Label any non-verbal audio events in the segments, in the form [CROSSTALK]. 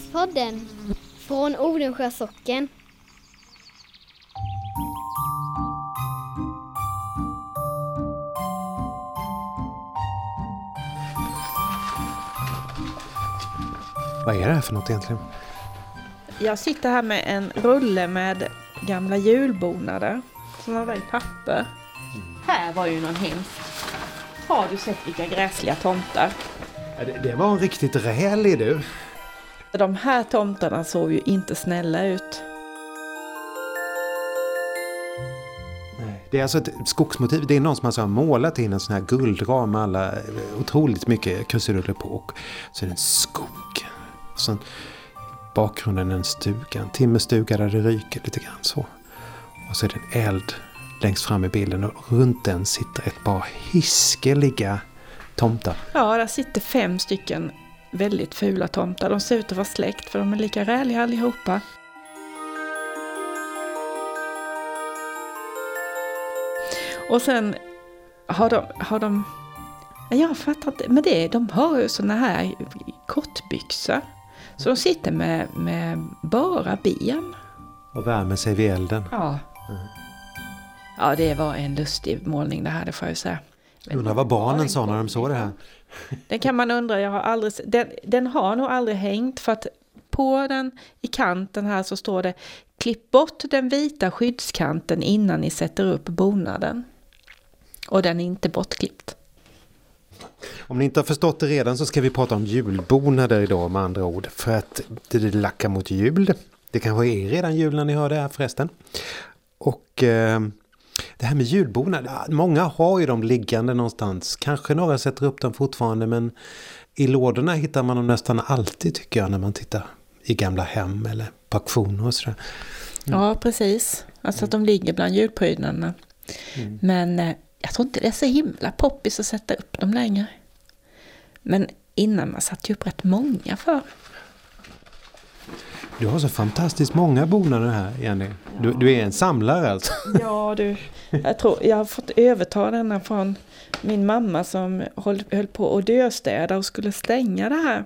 Hembygdspodden från Odensjö socken. Vad är det här för något egentligen? Jag sitter här med en rulle med gamla julbonader. Sådana där i papper. Här var ju någon hemskt. Har du sett vilka gräsliga tomtar? Det, det var en riktigt rälig du. De här tomtarna såg ju inte snälla ut. Det är alltså ett skogsmotiv. Det är någon som alltså har målat in en sån här guldram med alla eh, otroligt mycket krusiduller på. Och så är det en skog. Och sen bakgrunden en stuga, en timmerstuga där det ryker lite grann så. Och så är det en eld längst fram i bilden och runt den sitter ett par hiskeliga tomtar. Ja, där sitter fem stycken väldigt fula tomtar. De ser ut att vara släkt för de är lika räliga allihopa. Och sen har de, har de jag fattar inte, men det, de har ju såna här kortbyxor. Så de sitter med, med bara ben. Och värmer sig vid elden. Ja. Ja, det var en lustig målning det här, det får jag säga. Men Undrar vad barnen sa när de såg det här. Den kan man undra, jag har aldrig, den, den har nog aldrig hängt för att på den i kanten här så står det Klipp bort den vita skyddskanten innan ni sätter upp bonaden. Och den är inte bortklippt. Om ni inte har förstått det redan så ska vi prata om julbonader idag med andra ord. För att det lackar mot jul. Det kanske är redan jul när ni hör det här förresten. Och eh, det här med julbonad, ja, många har ju dem liggande någonstans. Kanske några sätter upp dem fortfarande men i lådorna hittar man dem nästan alltid tycker jag när man tittar i gamla hem eller på auktioner och sådär. Ja, precis. Alltså att de ligger bland julprydnaderna. Men eh, jag tror inte det är så himla poppis att sätta upp dem längre. Men innan man satte ju upp rätt många för. Du har så fantastiskt många bonader här Jenny. Du, du är en samlare alltså. [LAUGHS] Ja du, jag tror jag har fått överta denna från min mamma som höll, höll på att döstäda och skulle stänga det här.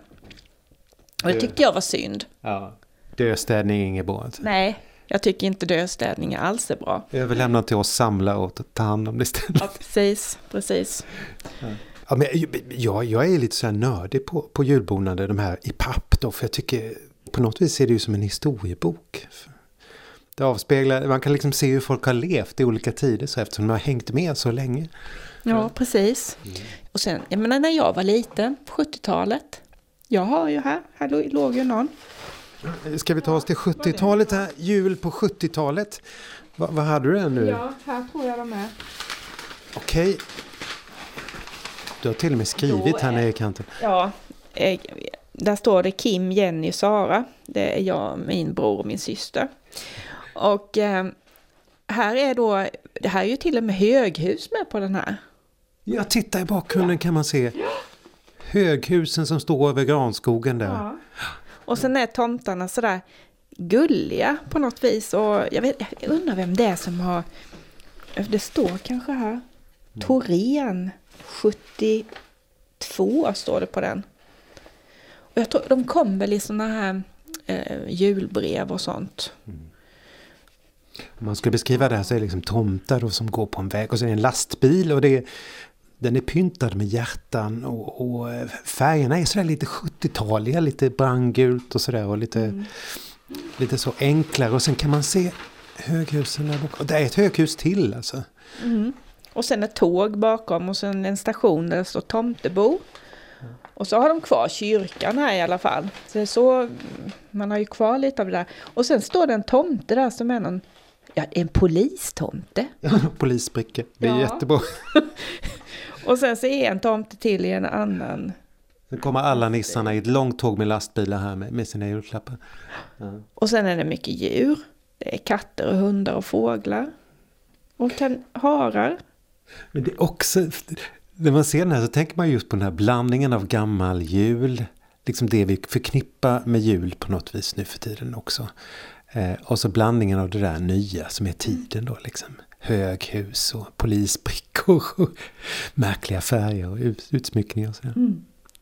Och det tyckte jag var synd. Ja. Döstädning är inget bra. Alltså. Nej, jag tycker inte döstädning alls är bra. Överlämna till oss samlare och ta hand om det istället. Ja, precis, precis. Ja, men jag, jag är lite så här nördig på, på julbonader, de här i papp då, för jag tycker på något vis är det ju som en historiebok. Det avspeglar, man kan liksom se hur folk har levt i olika tider så eftersom de har hängt med så länge. Ja, precis. Och sen, jag menar när jag var liten, på 70-talet. Jag har ju här, här lå- låg ju någon. Ska vi ta oss till 70-talet här, jul på 70-talet. Va, vad hade du den nu? här tror jag de är. Okej. Du har till och med skrivit här nere i kanten. Ja, eh, där står det Kim, Jenny, Sara. Det är jag, min bror och min syster. Och eh, här är då, det här är ju till och med höghus med på den här. Ja, titta i bakgrunden kan man se höghusen som står över granskogen där. Och sen är tomtarna sådär gulliga på något vis. Och jag, vet, jag undrar vem det är som har, det står kanske här, Torén 72 står det på den. Jag tror, de kom väl i sådana här eh, julbrev och sånt. Om man skulle beskriva det här så är det liksom tomtar som går på en väg och så är det en lastbil och det är, den är pyntad med hjärtan och, och eh, färgerna är sådär lite 70-taliga, lite brandgult och sådär och lite, lite så enklare och sen kan man se höghusen där bak. Och det är ett höghus till alltså. Och sen ett tåg bakom och sen en station där det står Tomtebo. Och så har de kvar kyrkan här i alla fall. Så det är så, man har ju kvar lite av det där. Och sen står det en tomte där som är någon, ja en polistomte. Polisbrickor, det är Ja. jättebra. [LAUGHS] Och sen så är en tomte till i en annan. Sen kommer alla nissarna i ett långt tåg med lastbilar här med, med sina julklappar. Och sen är det mycket djur. Det är katter och hundar och fåglar. Och kan, harar. Men det är också, när man ser den här så tänker man just på den här blandningen av gammal jul, liksom det vi förknippar med jul på något vis nu för tiden också. Eh, och så blandningen av det där nya som är tiden då liksom. Höghus och polisbrickor och [LAUGHS] märkliga färger och ut, utsmyckningar och sådär.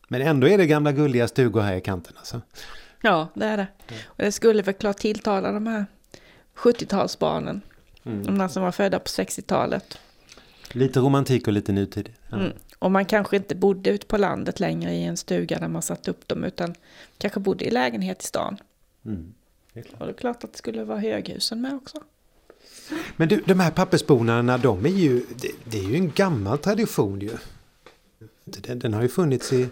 Men ändå är det gamla gulliga stugor här i kanten alltså. Ja, det är det. Och det skulle väl klart tilltala de här 70-talsbarnen. Mm. De där som var födda på 60-talet. Lite romantik och lite nutid. Ja. Mm. Och man kanske inte bodde ute på landet längre i en stuga där man satt upp dem utan kanske bodde i lägenhet i stan. Mm. Det är klart. Och det är klart att det skulle vara höghusen med också. Men du, de här pappersbonaderna, de är ju, det, det är ju en gammal tradition ju. Den, den har ju funnits i,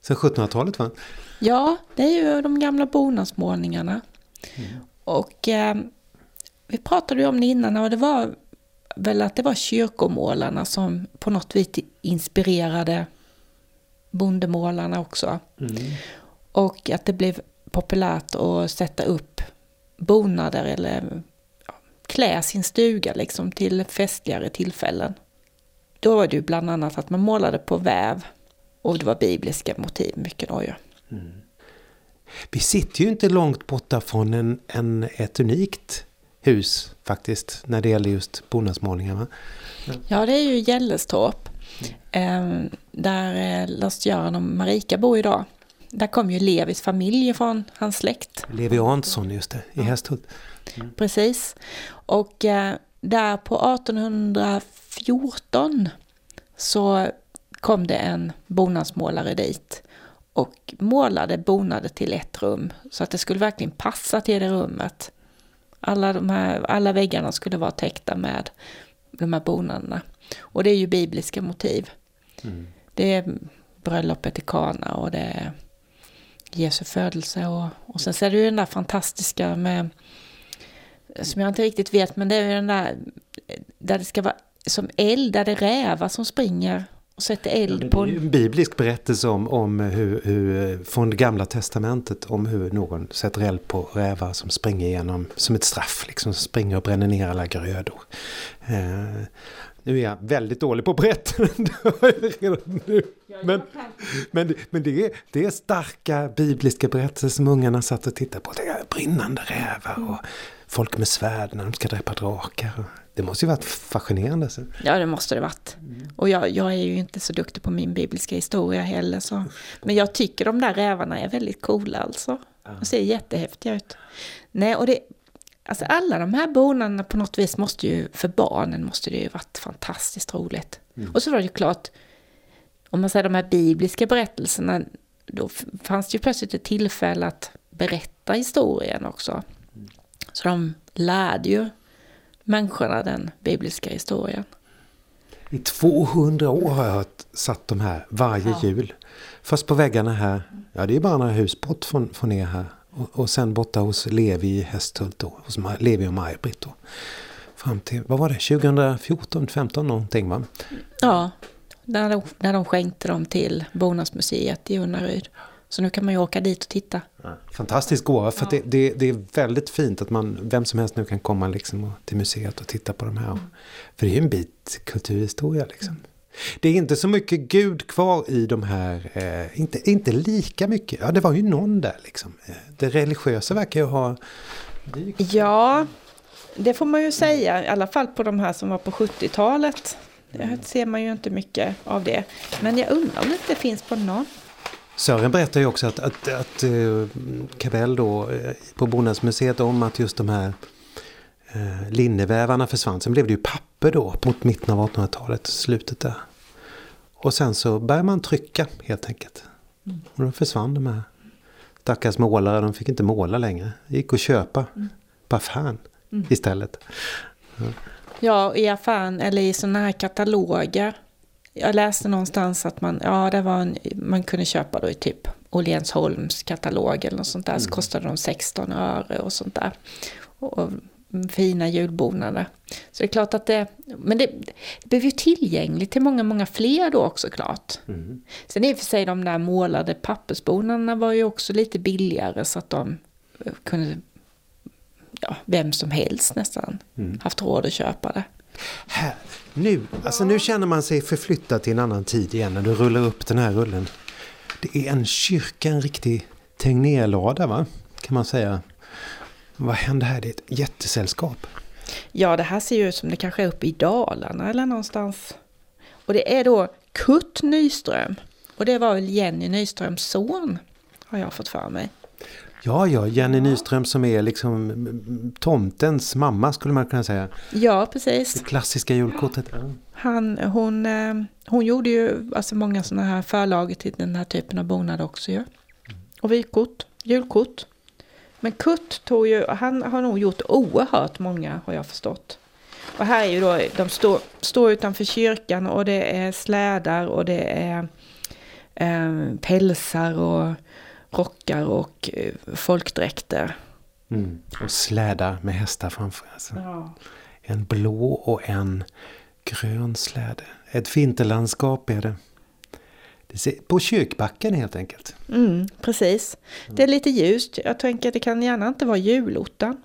sedan 1700-talet va? Ja, det är ju de gamla bonadsmålningarna. Och eh, vi pratade ju om det innan och det var väl att det var kyrkomålarna som på något vis inspirerade bondemålarna också. Och att det blev populärt att sätta upp bonader eller klä sin stuga liksom till festligare tillfällen. Då var det ju bland annat att man målade på väv och det var bibliska motiv mycket då ju. Vi sitter ju inte långt borta från en, en, ett unikt hus faktiskt när det gäller just bonadsmålningar. Va? Ja, det är ju Gällestorp. Eh, där eh, Lars-Göran och Marika bor idag. Där kom ju Levis familj ifrån, hans släkt. Levi Arnsson just det, i Hästhult. Precis. Och eh, där på 1814 så kom det en bonadsmålare dit och målade bonader till ett rum så att det skulle verkligen passa till det rummet. Alla, de här, alla väggarna skulle vara täckta med de här bonaderna. Och det är ju bibliska motiv. Det är bröllopet i Kana och det är Jesu födelse och, och sen det ju den där fantastiska med som jag inte riktigt vet, men det är ju den där där det ska vara som eld, där det är rävar som springer sätter eld Det på är ju en... biblisk berättelse om, om hur, hur, från det gamla testamentet om hur någon sätter eld på rävar som springer igenom som ett straff, liksom springer och bränner ner alla grödor. Eh, nu är jag väldigt dålig på att berätta [LAUGHS] redan nu. Men, men, det- men det, är, det är starka bibliska berättelser som ungarna satt och tittade på. Det är brinnande rävar och folk med svärd när de ska dräpa drakar. Det måste ju varit fascinerande. Så. Ja, det måste det varit. Och jag, jag är ju inte så duktig på min bibliska historia heller. Så. Men jag tycker de där rävarna är väldigt coola alltså. De ser jättehäftiga ut. Nej, och det, alltså alla de här bonaderna på något vis måste ju, för barnen måste det ju varit fantastiskt roligt. Och så var det ju klart, om man säger de här bibliska berättelserna, då fanns det ju plötsligt ett tillfälle att berätta historien också. Så de lärde ju människorna den bibliska historien. I 200 år har jag satt de här varje jul. Först på väggarna här, ja det är bara några hus bort från, från er här. Och, och sen borta hos Levi i Hästhult då, hos Levi och Maj-Britt då. Fram till, vad var det, 2014, 15 någonting va? Ja, när de, när de skänkte dem till Bonadsmuseet i Unnaryd. Så nu kan man ju åka dit och titta. Fantastisk gåva för att det, det, det är väldigt fint att man, vem som helst nu kan komma liksom och, till museet och titta på de här. För det är ju en bit kulturhistoria liksom. Det är inte så mycket Gud kvar i de här, eh, inte, inte lika mycket. Ja, det var ju någon där liksom. Eh, Det religiösa verkar ju ha... Ja, det får man ju säga, i alla fall på de här som var på 70-talet. Det ser man ju inte mycket av det. Men jag undrar om det inte finns på någon. Sören berättar ju också att, att, att eh, Cavell då eh, på Bondagsmuseet om att just de här eh, linnevävarna försvann. Sen blev det ju papper då mot mitten av 1800-talet, slutet där. Och sen så började man trycka helt enkelt. Och då försvann de här stackars målare, de fick inte måla längre. Det gick att köpa på affären istället. Ja, i affären eller i sådana här kataloger. Jag läste någonstans att man, ja, det var en, man kunde köpa då i typ Åhlénsholms katalog eller något sånt där. Så kostade de 16 öre och sånt där. Och, och fina julbonader. Så det är klart att det, men det, det blev ju tillgängligt till många, många fler då också klart. Sen i och för sig de där målade pappersbonaderna var ju också lite billigare så att de eh, kunde, ja, vem som helst nästan haft råd att köpa det. Här, nu, alltså nu känner man sig förflyttad till en annan tid igen när du rullar upp den här rullen. Det är en kyrka, en riktig Tegnérlada va? Kan man säga. Vad händer här? Det är ett jättesällskap. Ja, det här ser ju ut som det kanske är uppe i Dalarna eller någonstans. Och det är då Kurt Nyström. Och det var väl Jenny Nyströms son, har jag fått för mig. Ja, ja, Jenny Nyström som är liksom tomtens mamma skulle man kunna säga. Ja, precis. Det klassiska julkortet. Ja. Han, hon, eh, hon gjorde ju alltså många sådana här förlager till den här typen av bonad också ju. Och vykort, julkort. Men Kurt tog ju, han har nog gjort oerhört många har jag förstått. Och här är ju då, de står, står utanför kyrkan och det är slädar och det är eh, pälsar och rockar och eh, folkdräkter. Mm. Och slädar med hästar framför. Alltså. Ja. En blå och en grön släde. Ett vinterlandskap är det. på kyrkbacken helt enkelt. Mm, precis. Det är lite ljust. Jag tänker att det kan gärna inte vara julottan.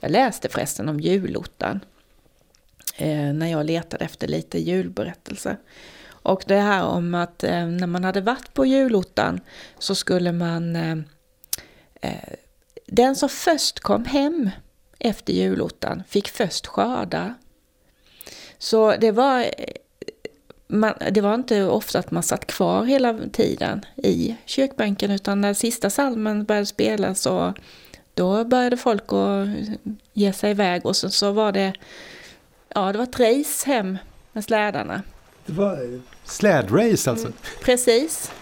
Jag läste förresten om julottan. Eh, när jag letade efter lite julberättelser. Och det här om att eh, när man hade varit på julottan så skulle man... Eh, eh den som först kom hem efter julottan fick först skörda. Så det var, eh, man, det var inte ofta att man satt kvar hela tiden i kyrkbänken utan när sista salmen började spelas så då började folk att ge sig iväg och så, så var det, ja det var ett race hem med slädarna. Det var slädrace alltså. Precis.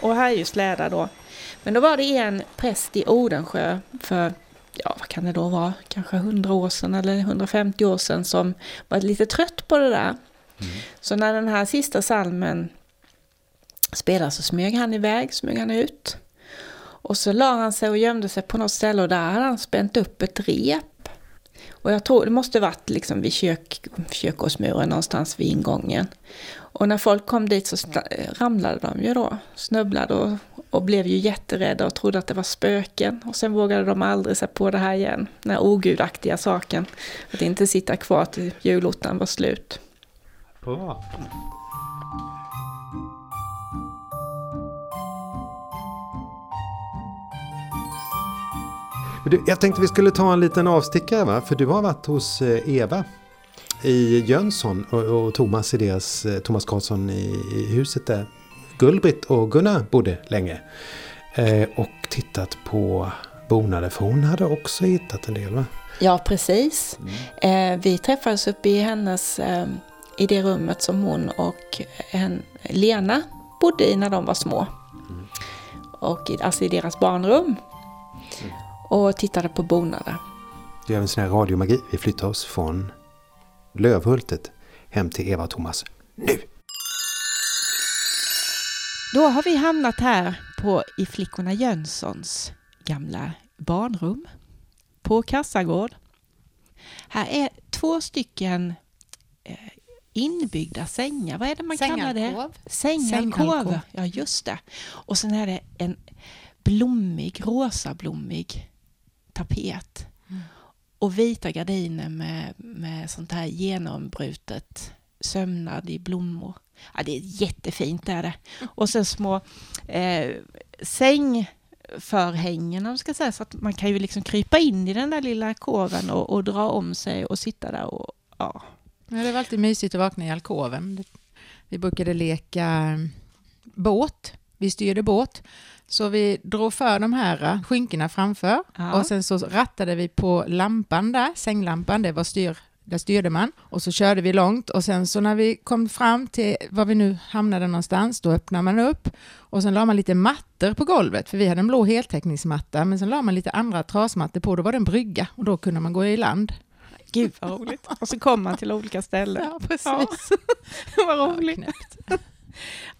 Och här är ju slädar då. Men då var det en präst i Odensjö för, ja vad kan det då vara, kanske 100 år sedan eller 150 år sedan som var lite trött på det där. Så när den här sista salmen spelades så smög han iväg, smög han ut. Och så la han sig och gömde sig på något ställe och där hade han spänt upp ett rep. Och jag tror det måste varit liksom vid kök, kyrkogårdsmuren någonstans vid ingången. Och när folk kom dit så ramlade de ju då, snubblade och, och blev ju jätterädda och trodde att det var spöken. Och sen vågade de aldrig sig på det här igen, den här ogudaktiga saken. Att inte sitta kvar till julottan var slut. Bra. Du, Jag tänkte vi skulle ta en liten avstickare va? För du har varit hos eh, Eva i Jönsson och, och Thomas i deras, eh, Thomas Karlsson i, i huset där Gullbritt och Gunnar bodde länge. Eh, och tittat på bonader för hon hade också hittat en del va? Ja, precis. Eh, vi träffades uppe i hennes, eh, i det rummet som hon och en, Lena bodde i när de var små. Och i, alltså i deras barnrum. Och tittade på bonader. Det är en sån här radiomagi. Vi flyttar oss från Lövhultet hem till Eva och Thomas. Nu! Då har vi hamnat här på i flickorna Jönssons gamla barnrum på Kassagård. Här är två stycken eh, inbyggda sängar. Vad är det man kallar det? Sängalkov. Ja, just det. Och sen är det en blommig, rosablommig tapet. Och vita gardiner med, med sånt här genombrutet sömnad i blommor. Ja, det är jättefint det är det. Och sen små eh, sängförhängen, om ska säga, så att man kan ju liksom krypa in i den där lilla koven och, och dra om sig och sitta där och ja. Ja, det var alltid mysigt att vakna i alkoven. Vi brukade leka mm, båt. Vi styrde båt. Så vi drog för de här eh, skynkena framför Ja. och sen så rattade vi på lampan där, sänglampan, det var styr, där styrde man. Och så körde vi långt och sen så när vi kom fram till var vi nu hamnade någonstans, då öppnade man upp och sen la man lite mattor på golvet, för vi hade en blå heltäckningsmatta, men sen la man lite andra trasmattor på, då var det en brygga och då kunde man gå i land. Gud vad roligt. Och så kommer man till olika ställen. Ja, precis. Ja, [LAUGHS] vad Ja, roligt. knäppt.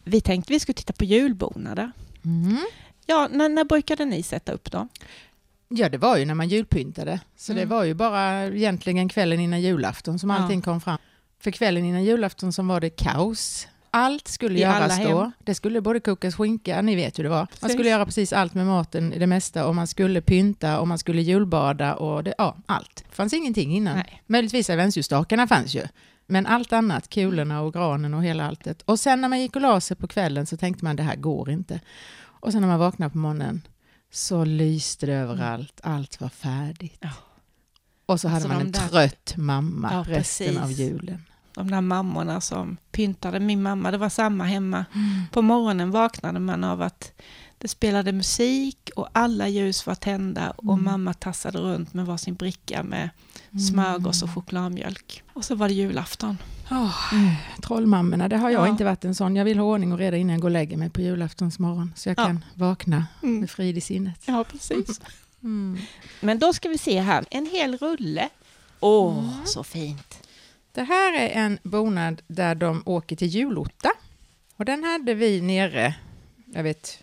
Vi tänkte vi skulle titta på julbonader. Mm. Ja, när, när brukade ni sätta upp då? Ja, det var ju när man julpyntade. Så det Mm. var ju bara egentligen kvällen innan julafton som Ja. allting kom fram. För kvällen innan julafton som var det kaos. Allt skulle I göras då. Det skulle både kokas skinka, ni vet hur det var. Man skulle göra precis allt med maten, det mesta, och man skulle pynta och man skulle julbada och det, ja, allt. Det fanns ingenting innan. Nej. Möjligtvis adventsljusstakarna fanns ju. Men allt annat, kulorna och granen och hela alltet. Och sen när man gick och la sig på kvällen så tänkte man det här går inte. Och sen när man vaknade på morgonen så lyste det överallt, allt var färdigt. Ja. Och så hade Alltså man en där- trött mamma Ja, resten precis. av julen. de där mammorna som pyntade. Min mamma, det var samma hemma. På morgonen vaknade man av att det spelade musik och alla ljus var tända och Mm. mamma tassade runt med varsin bricka med smörgås och chokladmjölk. Och så var det julafton. Åh, Trollmammorna, det har jag Ja. inte varit en sån. Jag vill ha ordning och reda innan jag går och lägger mig på julaftons morgon så jag Ja. kan vakna Mm. med frid i sinnet. Ja, precis. [LAUGHS] Mm. Men då ska vi se här, en hel rulle. Åh, så fint. Det här är en bonad där de åker till julotta. Och den hade vi nere, jag vet,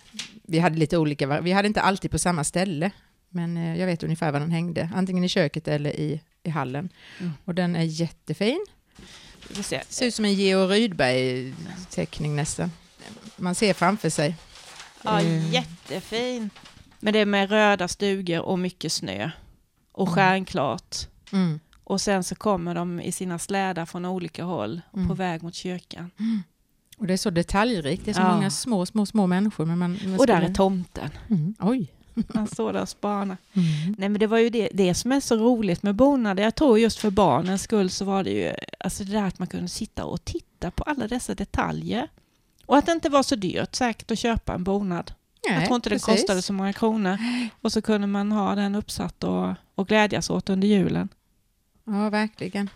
vi hade lite olika, vi hade inte alltid på samma ställe. Men eh, jag vet ungefär var den hängde, antingen i köket eller i, i hallen. Mm. Och den är jättefin. Ser ut som en Georg Rydberg-teckning nästan. Man ser framför sig. Ja, Eh, jättefin. Men det är med röda stugor och mycket snö. Och Mm. stjärnklart. Mm. Och sen så kommer de i sina slädar från olika håll och på Mm. väg mot kyrkan. Och det är så detaljrikt, det är så Ja. många små, små, små människor. Men man, man Och där är tomten. Mm. Oj. [LAUGHS] Han står där och spanar. Mm. Nej men det var ju det, det som är så roligt med bonader. Jag tror just för barnens skull så var det ju alltså det där att man kunde sitta och titta på alla dessa detaljer. Och att det inte var så dyrt säkert att köpa en bonad. Nej, jag tror inte det precis. kostade så många kronor. Och så kunde man ha den uppsatt och, och glädjas åt under julen. Ja, verkligen.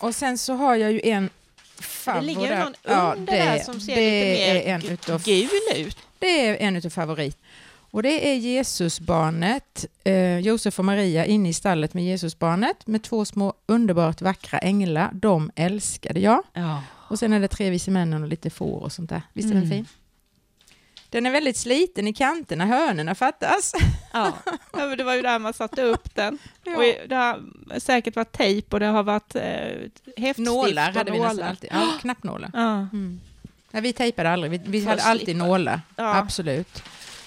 Och sen så har jag ju en Det favorit. ligger ju någon under där som ser det lite mer utav, gul ut. Det är en utav favorit. Och det är Jesusbarnet, eh, Josef och Maria inne i stallet med Jesusbarnet med två små underbart vackra änglar. De älskade jag. Ja. Och sen är det tre vise männen och lite får och sånt där. Visst är den Mm. fin? Den är väldigt sliten i kanterna, hörnorna fattas. Ja. [LAUGHS] det var ju där man satte upp den. [LAUGHS] Ja. Och det har säkert varit tejp och det har varit eh, häftstift Nålar hade vi nästan nålar. alltid. Ja, knappnålar. Ja. Mm. Nej, vi tejpade aldrig, vi, vi hade alltid nålar. Ja. Absolut.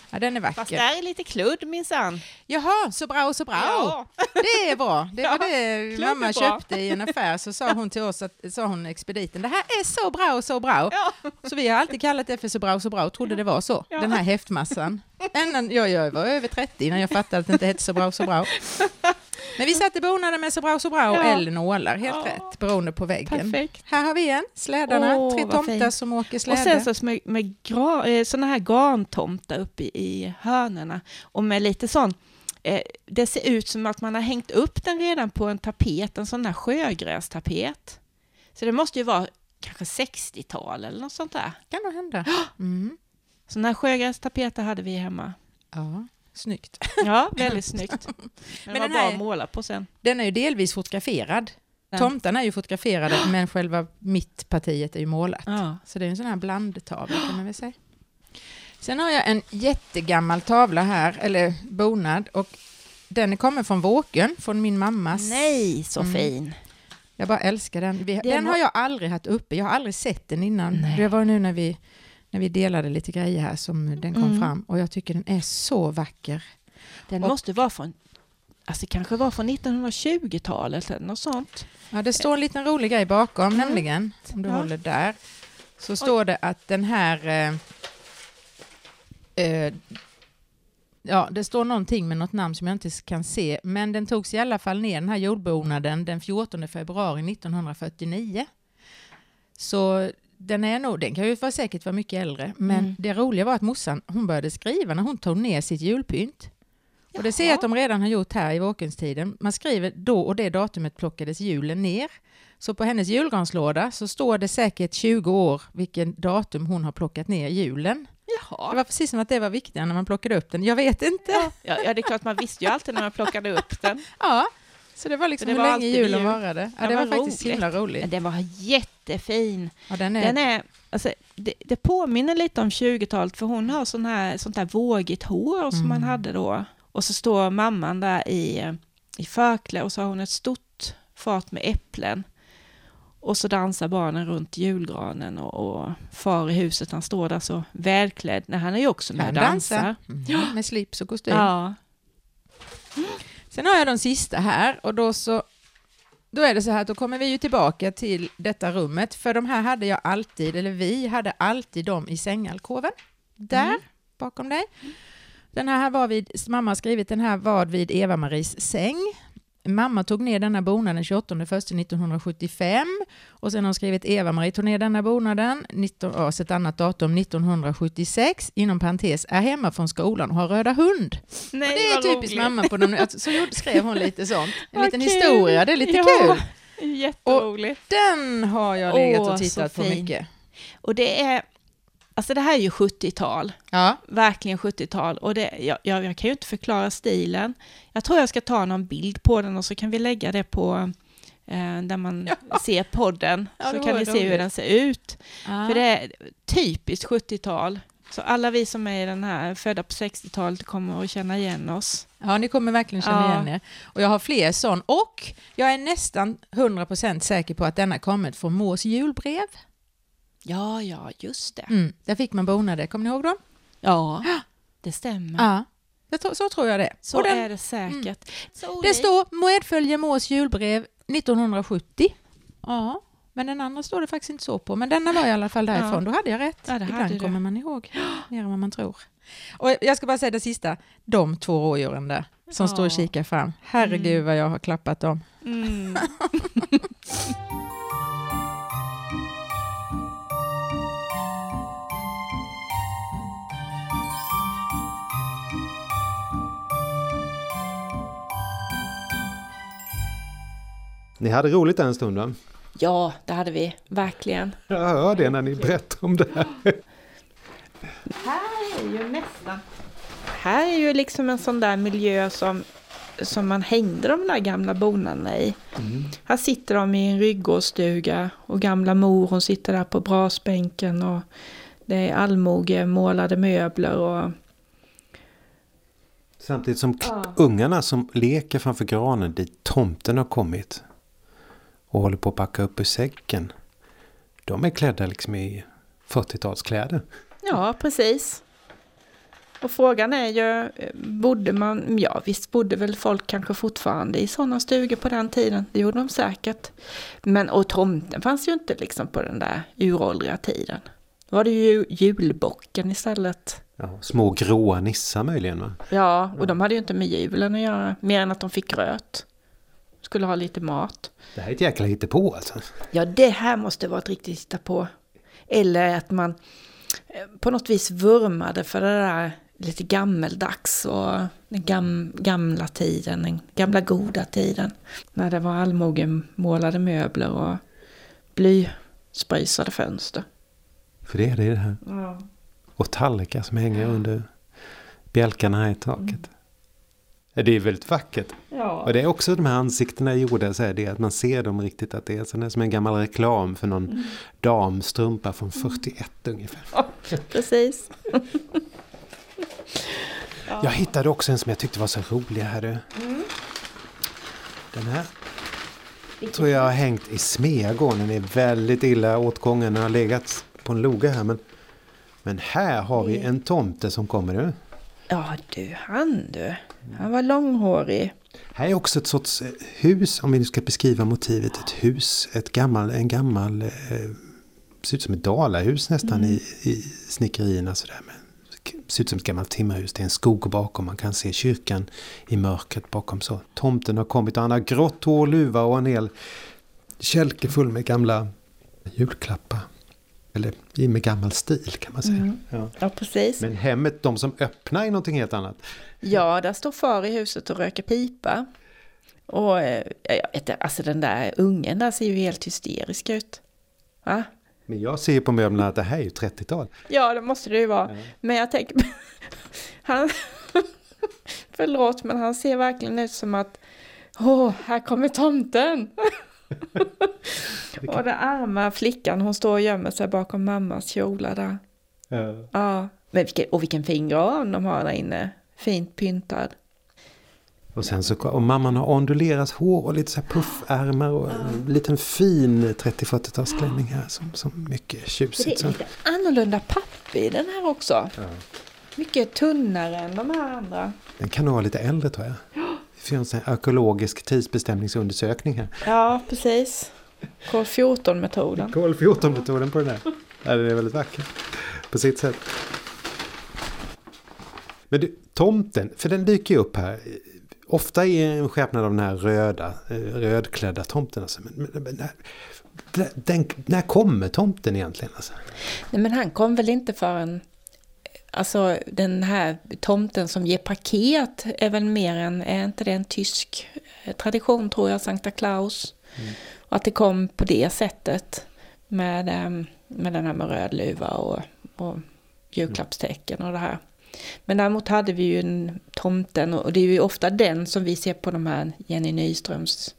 Ja, den är Fast vacker. där är lite kludd minsann. Jaha, så bra, så bra. Ja. Det är bra. Det var Ja, det mamma köpte i en affär. Så sa hon till oss, att, sa hon expediten, det här är så bra och så bra. Ja. Så vi har alltid kallat det för så bra och så bra och trodde det var så. Den här häftmassan. Innan, jag, jag var över 30 innan jag fattade att det inte hette så bra och så bra. Men vi satte bonaden med så bra och så bra och Ja. eller nålar, helt Ja. rätt, beroende på väggen. Perfekt. Här har vi en, slädarna, Åh, tre tomtar fint. som åker Och släde. sen så med, med eh, såna här garntomtar uppe i, i hörnerna och med lite sån eh, det ser ut som att man har hängt upp den redan på en tapet, en sån här sjögrästapet. Så det måste ju vara kanske 60-tal eller något sånt där. kan nog hända. Mm. Såna här sjögrästapeter hade vi hemma. Ja, snyggt. Ja, väldigt snyggt. [LAUGHS] Men, Men det var den bra att måla på sen. Den är ju delvis fotograferad. Den. Tomtarna är ju fotograferade men själva mittpartiet är ju målat. Ja. Så det är en sån här blandtavla kan man väl säga. Sen har jag en jättegammal tavla här, eller bonad, och den kommer från Våken, från min mammas. Nej, så Mm. fin. Jag bara älskar den. Vi, den har jag aldrig haft uppe, jag har aldrig sett den innan. Nej. Det var nu när vi, när vi delade lite grejer här som den kom Mm. fram och jag tycker den är så vacker. Den Och- måste vara från, alltså kanske var från 1920-talet eller något sånt. Ja, det står en liten rolig grej bakom Mm. nämligen, om du Ja. håller där. Så står det att den här... Eh, eh, ja, det står någonting med något namn som jag inte kan se, men den togs i alla fall ner, den här jordbonaden, den 14 februari 1949. Så den är nog, den kan ju vara säkert vara mycket äldre, men Mm. det roliga var att morsan, hon började skriva när hon tog ner sitt julpynt. Och det ser jag att de redan har gjort här i våkenstiden. Man skriver då och det datumet plockades julen ner. Så på hennes julgranslåda så står det säkert 20 år vilken datum hon har plockat ner julen. Jaha. Det var precis som att det var viktigare när man plockade upp den. Jag vet inte. Ja, Ja, ja, det är klart man visste ju alltid när man plockade upp den. [LAUGHS] så det var liksom det hur var länge julen jul. varade. Ja, Ja, det var vad faktiskt roligt. himla roligt. Men den var jättefin. Ja, den är, Den är, alltså, det, det påminner lite om 20-talet för hon har sån här, sånt här vågigt hår som Mm. man hade då. Och så står mamman där i, i förkläde och så har hon ett stort fat med äpplen. Och så dansar barnen runt julgranen och, och far i huset, han står där så välklädd. Nej, han är ju också med och dansar. Mm, med slips och kostym. Ja. Sen har jag de sista här och då så då är det så här att då kommer vi ju tillbaka till detta rummet för de här hade jag alltid, eller vi hade alltid dem i sängalkoven. Där, Mm. bakom dig. Den här var vid, mamma har skrivit, den här var vid Eva-Maries säng. Mamma tog ner denna bonaden den 28 första 1975 och sen har hon skrivit Eva-Marie tog ner denna bonaden, 19, ja, ett annat datum 1976, inom parentes, är hemma från skolan och har röda hund. Nej, och det är typiskt roligt. mamma på dem, alltså, så skrev hon lite sånt. En liten kul. historia, det är lite Ja, kul. Jätteroligt. Den har jag legat och tittat på mycket. Och det är, alltså det här är ju 70-tal. Ja, verkligen 70-tal. Och det, jag, jag, jag kan ju inte förklara stilen. Jag tror jag ska ta någon bild på den och så kan vi lägga det på eh, där man ser podden. Ja, så kan ni se hur den ser ut. ja. För det är typiskt 70-tal. Så alla vi som är i den här, födda på 60-talet kommer att känna igen oss. Ja, ni kommer verkligen känna Ja. igen er. Och jag har fler sån. Och jag är nästan 100% säker på att denna kommit från mors julbrev. Ja, ja, just det. Mm, där fick man bonader, kommer ni ihåg dem? Ja, det stämmer. Ja, det, så tror jag det. Så den, är det säkert. Så det står medföljer mors julbrev 1970. Ja, men den andra står det faktiskt inte så på. Men denna var i alla fall därifrån. Ja. Då hade jag rätt. Ja, Ibland kommer man ihåg mer än vad man tror. Och jag ska bara säga det sista. De två rådjuren där som står och Ja. kikar fram. Herregud vad jag har klappat dem. Mm. [LAUGHS] [LAUGHS] Ni hade roligt en stund va? Ja, det hade vi verkligen. Jag hör det när ni berättar om det här. Här är ju nästan... Här är ju liksom en sån där miljö som, som man hängde de där gamla bonarna i. Här sitter de i en ryggårdsstuga och gamla mor hon sitter där på brasbänken och det är allmogemålade möbler och... Samtidigt som Ja. ungarna som leker framför granen dit tomten har kommit och håller på att packa upp ur säcken. De är klädda liksom i 40-talskläder. Ja, precis. Och frågan är ju, bodde man, ja visst bodde väl folk kanske fortfarande i sådana stugor på den tiden, det gjorde de säkert. Men och tomten fanns ju inte liksom på den där uråldriga tiden. Då var det ju julbocken istället. Ja, små gråa nissar möjligen va? Ja, och de hade ju inte med julen att göra, mer än att de fick gröt. Skulle ha lite mat. Det här är ett jäkla hittepå alltså. Ja, det här måste vara ett riktigt hitta på. Eller att man eh, på något vis vurmade för det där lite gammeldags och den gam, gamla tiden, den gamla goda tiden. När det var allmogemålade möbler och blyspröjsade fönster. För det är det här. Och tallrikar som hänger under bjälkarna här i taket. Ja, Det är väldigt vackert. Ja. Och det är också de här ansiktena gjorda så här, det är att man ser dem riktigt att det är som en gammal reklam för någon damstrumpa från 41 ungefär. Precis. [LAUGHS] Jag hittade också en som jag tyckte var så rolig här du. Den här tror jag har hängt i Smeagården. Den är väldigt illa åtgången. Den har legat på en loge här. Men, men här har vi en tomte som kommer nu. Ja du, han du. Han var långhårig. Här är också ett sorts eh, hus, om vi nu ska beskriva motivet. Ett hus, ett gammal, en gammal, eh, ser ut som ett dalahus nästan i, i snickerierna sådär. Men ser ut som ett gammalt timmerhus. Det är en skog bakom, man kan se kyrkan i mörkret bakom så. Tomten har kommit och han har grått hår, luva och en hel kälke full med gamla julklappar. Eller i med gammal stil kan man säga. Ja. Ja, precis. Men hemmet, de som öppnar är någonting helt annat. Ja, där står far i huset och röker pipa. Och eh, jag vet alltså den där ungen där ser ju helt hysterisk ut. Va? Men jag ser på möblerna att det här är ju 30-tal. Ja, det måste det ju vara. Men jag tänker, [LAUGHS] han, [LAUGHS] förlåt, men han ser verkligen ut som att, åh, här kommer tomten. [LAUGHS] och den arma flickan, hon står och gömmer sig bakom mammas kjolar där. Ja, men vilken, och vilken fin gran de har där inne. Fint pyntad. Och sen så och mamman har ondulerat hår och lite så här puffärmar och en liten fin 30-40-talsklänning här som, som mycket Så det tjusigt. är lite annorlunda papper i den här också. Mycket tunnare än de här andra. Den kan nog vara lite äldre tror jag. Det finns en arkeologisk tidsbestämningsundersökning här. Ja, precis. K14-metoden. KL14-metoden på den här. Ja, den är väldigt vacker. På sitt sätt. Men du, tomten, för den dyker ju upp här. ofta i en skepnad av den här röda, eh, rödklädda tomten. Alltså. Men, men, men, när, den, när kommer tomten egentligen? Alltså? Nej, men han kom väl inte förrän... Alltså den här tomten som ger paket är väl mer en, är inte det en tysk eh, tradition tror jag, Sankta Claus? Mm. Och att det kom på det sättet med, ehm, med den här med röd luva och, och julklappstecken och det här. Men däremot hade vi ju en tomten och det är ju ofta den som vi ser på de här Jenny Nyströms,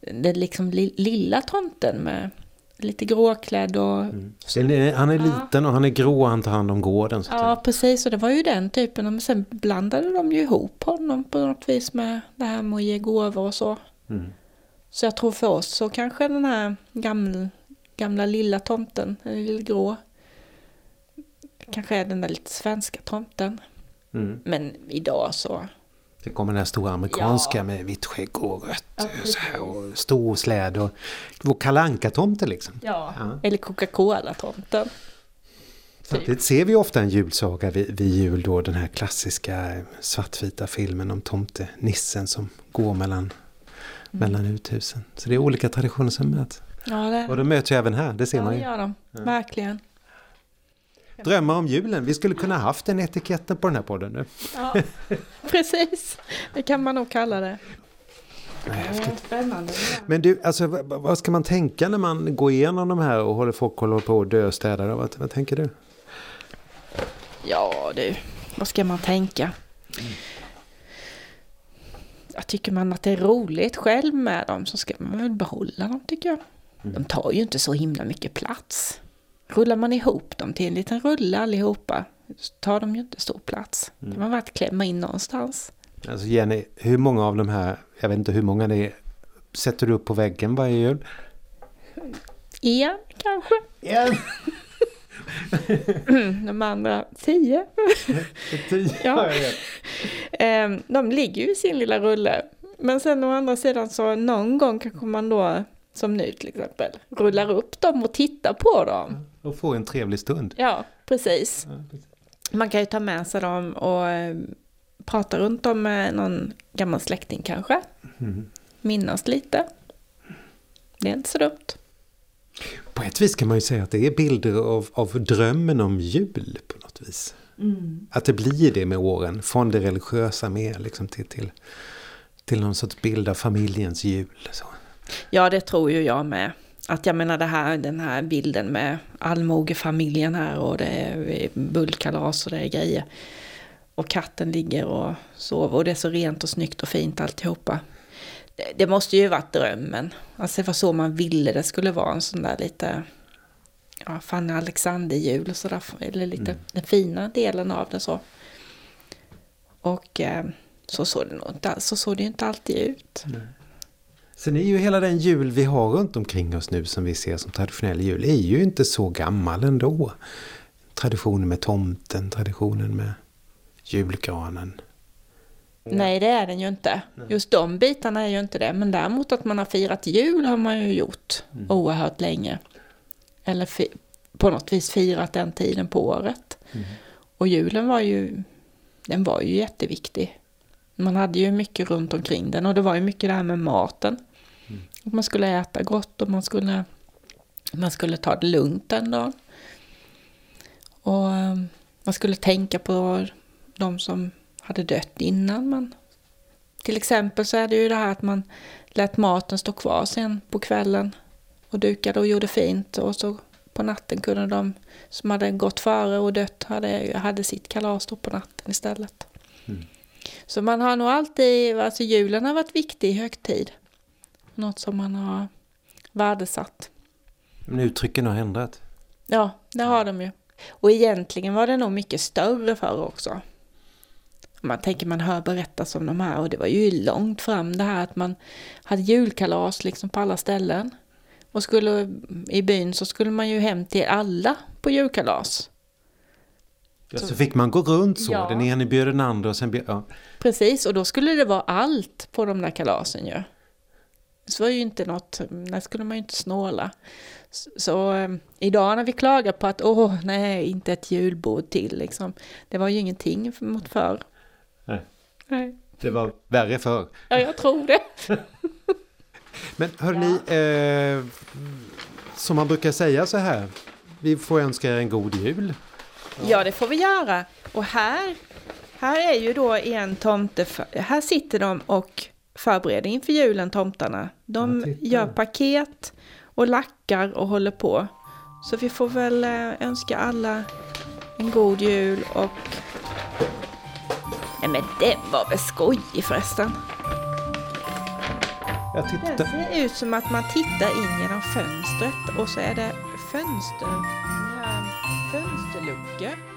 den liksom li, lilla tomten med lite gråklädd och... Mm. Han är liten och han är grå och han tar hand om gården. Så ja, precis. Och det var ju den typen. Men sen blandade de ju ihop honom på något vis med det här med att ge gåvor och så. Mm. Så jag tror för oss så kanske den här gamla, gamla lilla tomten, den lilla grå, kanske är den där lite svenska tomten. Mm. Men idag så... Det kommer den här stora amerikanska Ja. med vitt skägg och rött Ja, och, så här, och stor släd och vår kalanka tomte liksom. Ja. Ja. Eller Coca-Cola-tomten. Samtidigt ser vi ofta en julsaga vid, vid jul då den här klassiska svartvita filmen om tomte, nissen som går mellan, mellan uthusen. Så det är olika traditioner som möts. Ja, det, Och de möts ju även här, det ser ja, man det ju. gör de. Verkligen. Drömmar om julen, vi skulle kunna haft den etiketten på den här podden nu. Ja, precis. Det kan man nog kalla det. Häftigt. Men du, alltså, vad, ska man tänka när man går igenom de här och håller folk håller på att dö och städa? då? Vad, vad tänker du? Ja du, vad ska man tänka? Jag tycker man att det är roligt själv med dem så ska man väl behålla dem tycker jag. De tar ju inte så himla mycket plats. Rullar man ihop dem till en liten rulle allihopa så tar de ju inte stor plats. Det kan man bara klämma in någonstans. Alltså Jenny, hur många av de här, jag vet inte hur många det är, sätter du upp på väggen varje jul? En kanske? En! De andra tio. Ja. Ehm, De ligger ju i sin lilla rulle. Men sen å andra sidan så någon gång kanske man då, som nu till exempel, rullar upp dem och tittar på dem. Och få en trevlig stund. Ja, precis. Man kan ju ta med sig dem och eh, prata runt dem med någon gammal släkting kanske. Mm. Minnas lite. Det är inte så dumt. På ett vis kan man ju säga att det är bilder av, av drömmen om jul på något vis. Att det blir det med åren, från det religiösa mer liksom till, till, till någon sorts bild av familjens jul. Så. Ja, det tror ju jag med. Att jag menar det här, den här bilden med allmogefamiljen här och det är bullkalas och det är grejer. Och katten ligger och sover och det är så rent och snyggt och fint alltihopa. Det, det måste ju varit drömmen. Alltså det var så man ville det skulle vara en sån där lite ja, Fanny Alexander-jul och sådär. Eller lite den fina delen av det så. Och eh, så såg det nog inte, så såg det inte alltid ut. Sen är ju hela den jul vi har runt omkring oss nu som vi ser som traditionell jul är ju inte så gammal ändå. Traditionen med tomten, traditionen med julgranen. Nej, det är den ju inte. Just de bitarna är ju inte det. Men däremot att man har firat jul har man ju gjort oerhört länge. Eller på något vis firat den tiden på året. Och julen var ju, den var ju jätteviktig. Man hade ju mycket runt omkring den och det var ju mycket det här med maten. Att man skulle äta gott och man skulle, man skulle ta det lugnt den dagen. Och eh, man skulle tänka på de som hade dött innan man... Till exempel så är det ju det här att man lät maten stå kvar sen på kvällen och dukade och gjorde fint och så på natten kunde de som hade gått före och dött hade, hade sitt kalas då på natten istället. Så man har nog alltid, alltså julen har varit viktig högtid. Något som man har värdesatt. Men uttrycken har ändrat. Ja, det har de ju. Och egentligen var det nog mycket större förr också. Man tänker man hör berättas om de här och det var ju långt fram det här att man hade julkalas liksom på alla ställen. Och skulle i byn så skulle man ju hem till alla på julkalas. Ja, så fick man gå runt så. Ja. Den ene bjöd den andra och sen bjöd... Ja. Precis, och då skulle det vara allt på de där kalasen ju. Så var ju inte något, där skulle man ju inte snåla. Så, så eh, idag när vi klagar på att åh nej, inte ett julbord till liksom. Det var ju ingenting mot förr. Nej. Nej. Det var värre förr. Ja, jag tror det. [LAUGHS] Men hörni, eh, som man brukar säga så här. Vi får önska er en god jul. Ja, det får vi göra. Och här, här är ju då en tomte. Här sitter de och förbereder inför julen, tomtarna. De gör paket och lackar och håller på. Så vi får väl eh, önska alla en god jul och... Nej men det var väl skojig förresten. Jag Den tittar. ser ut som att man tittar in genom fönstret och så är det fönster, ja, fönsterluckor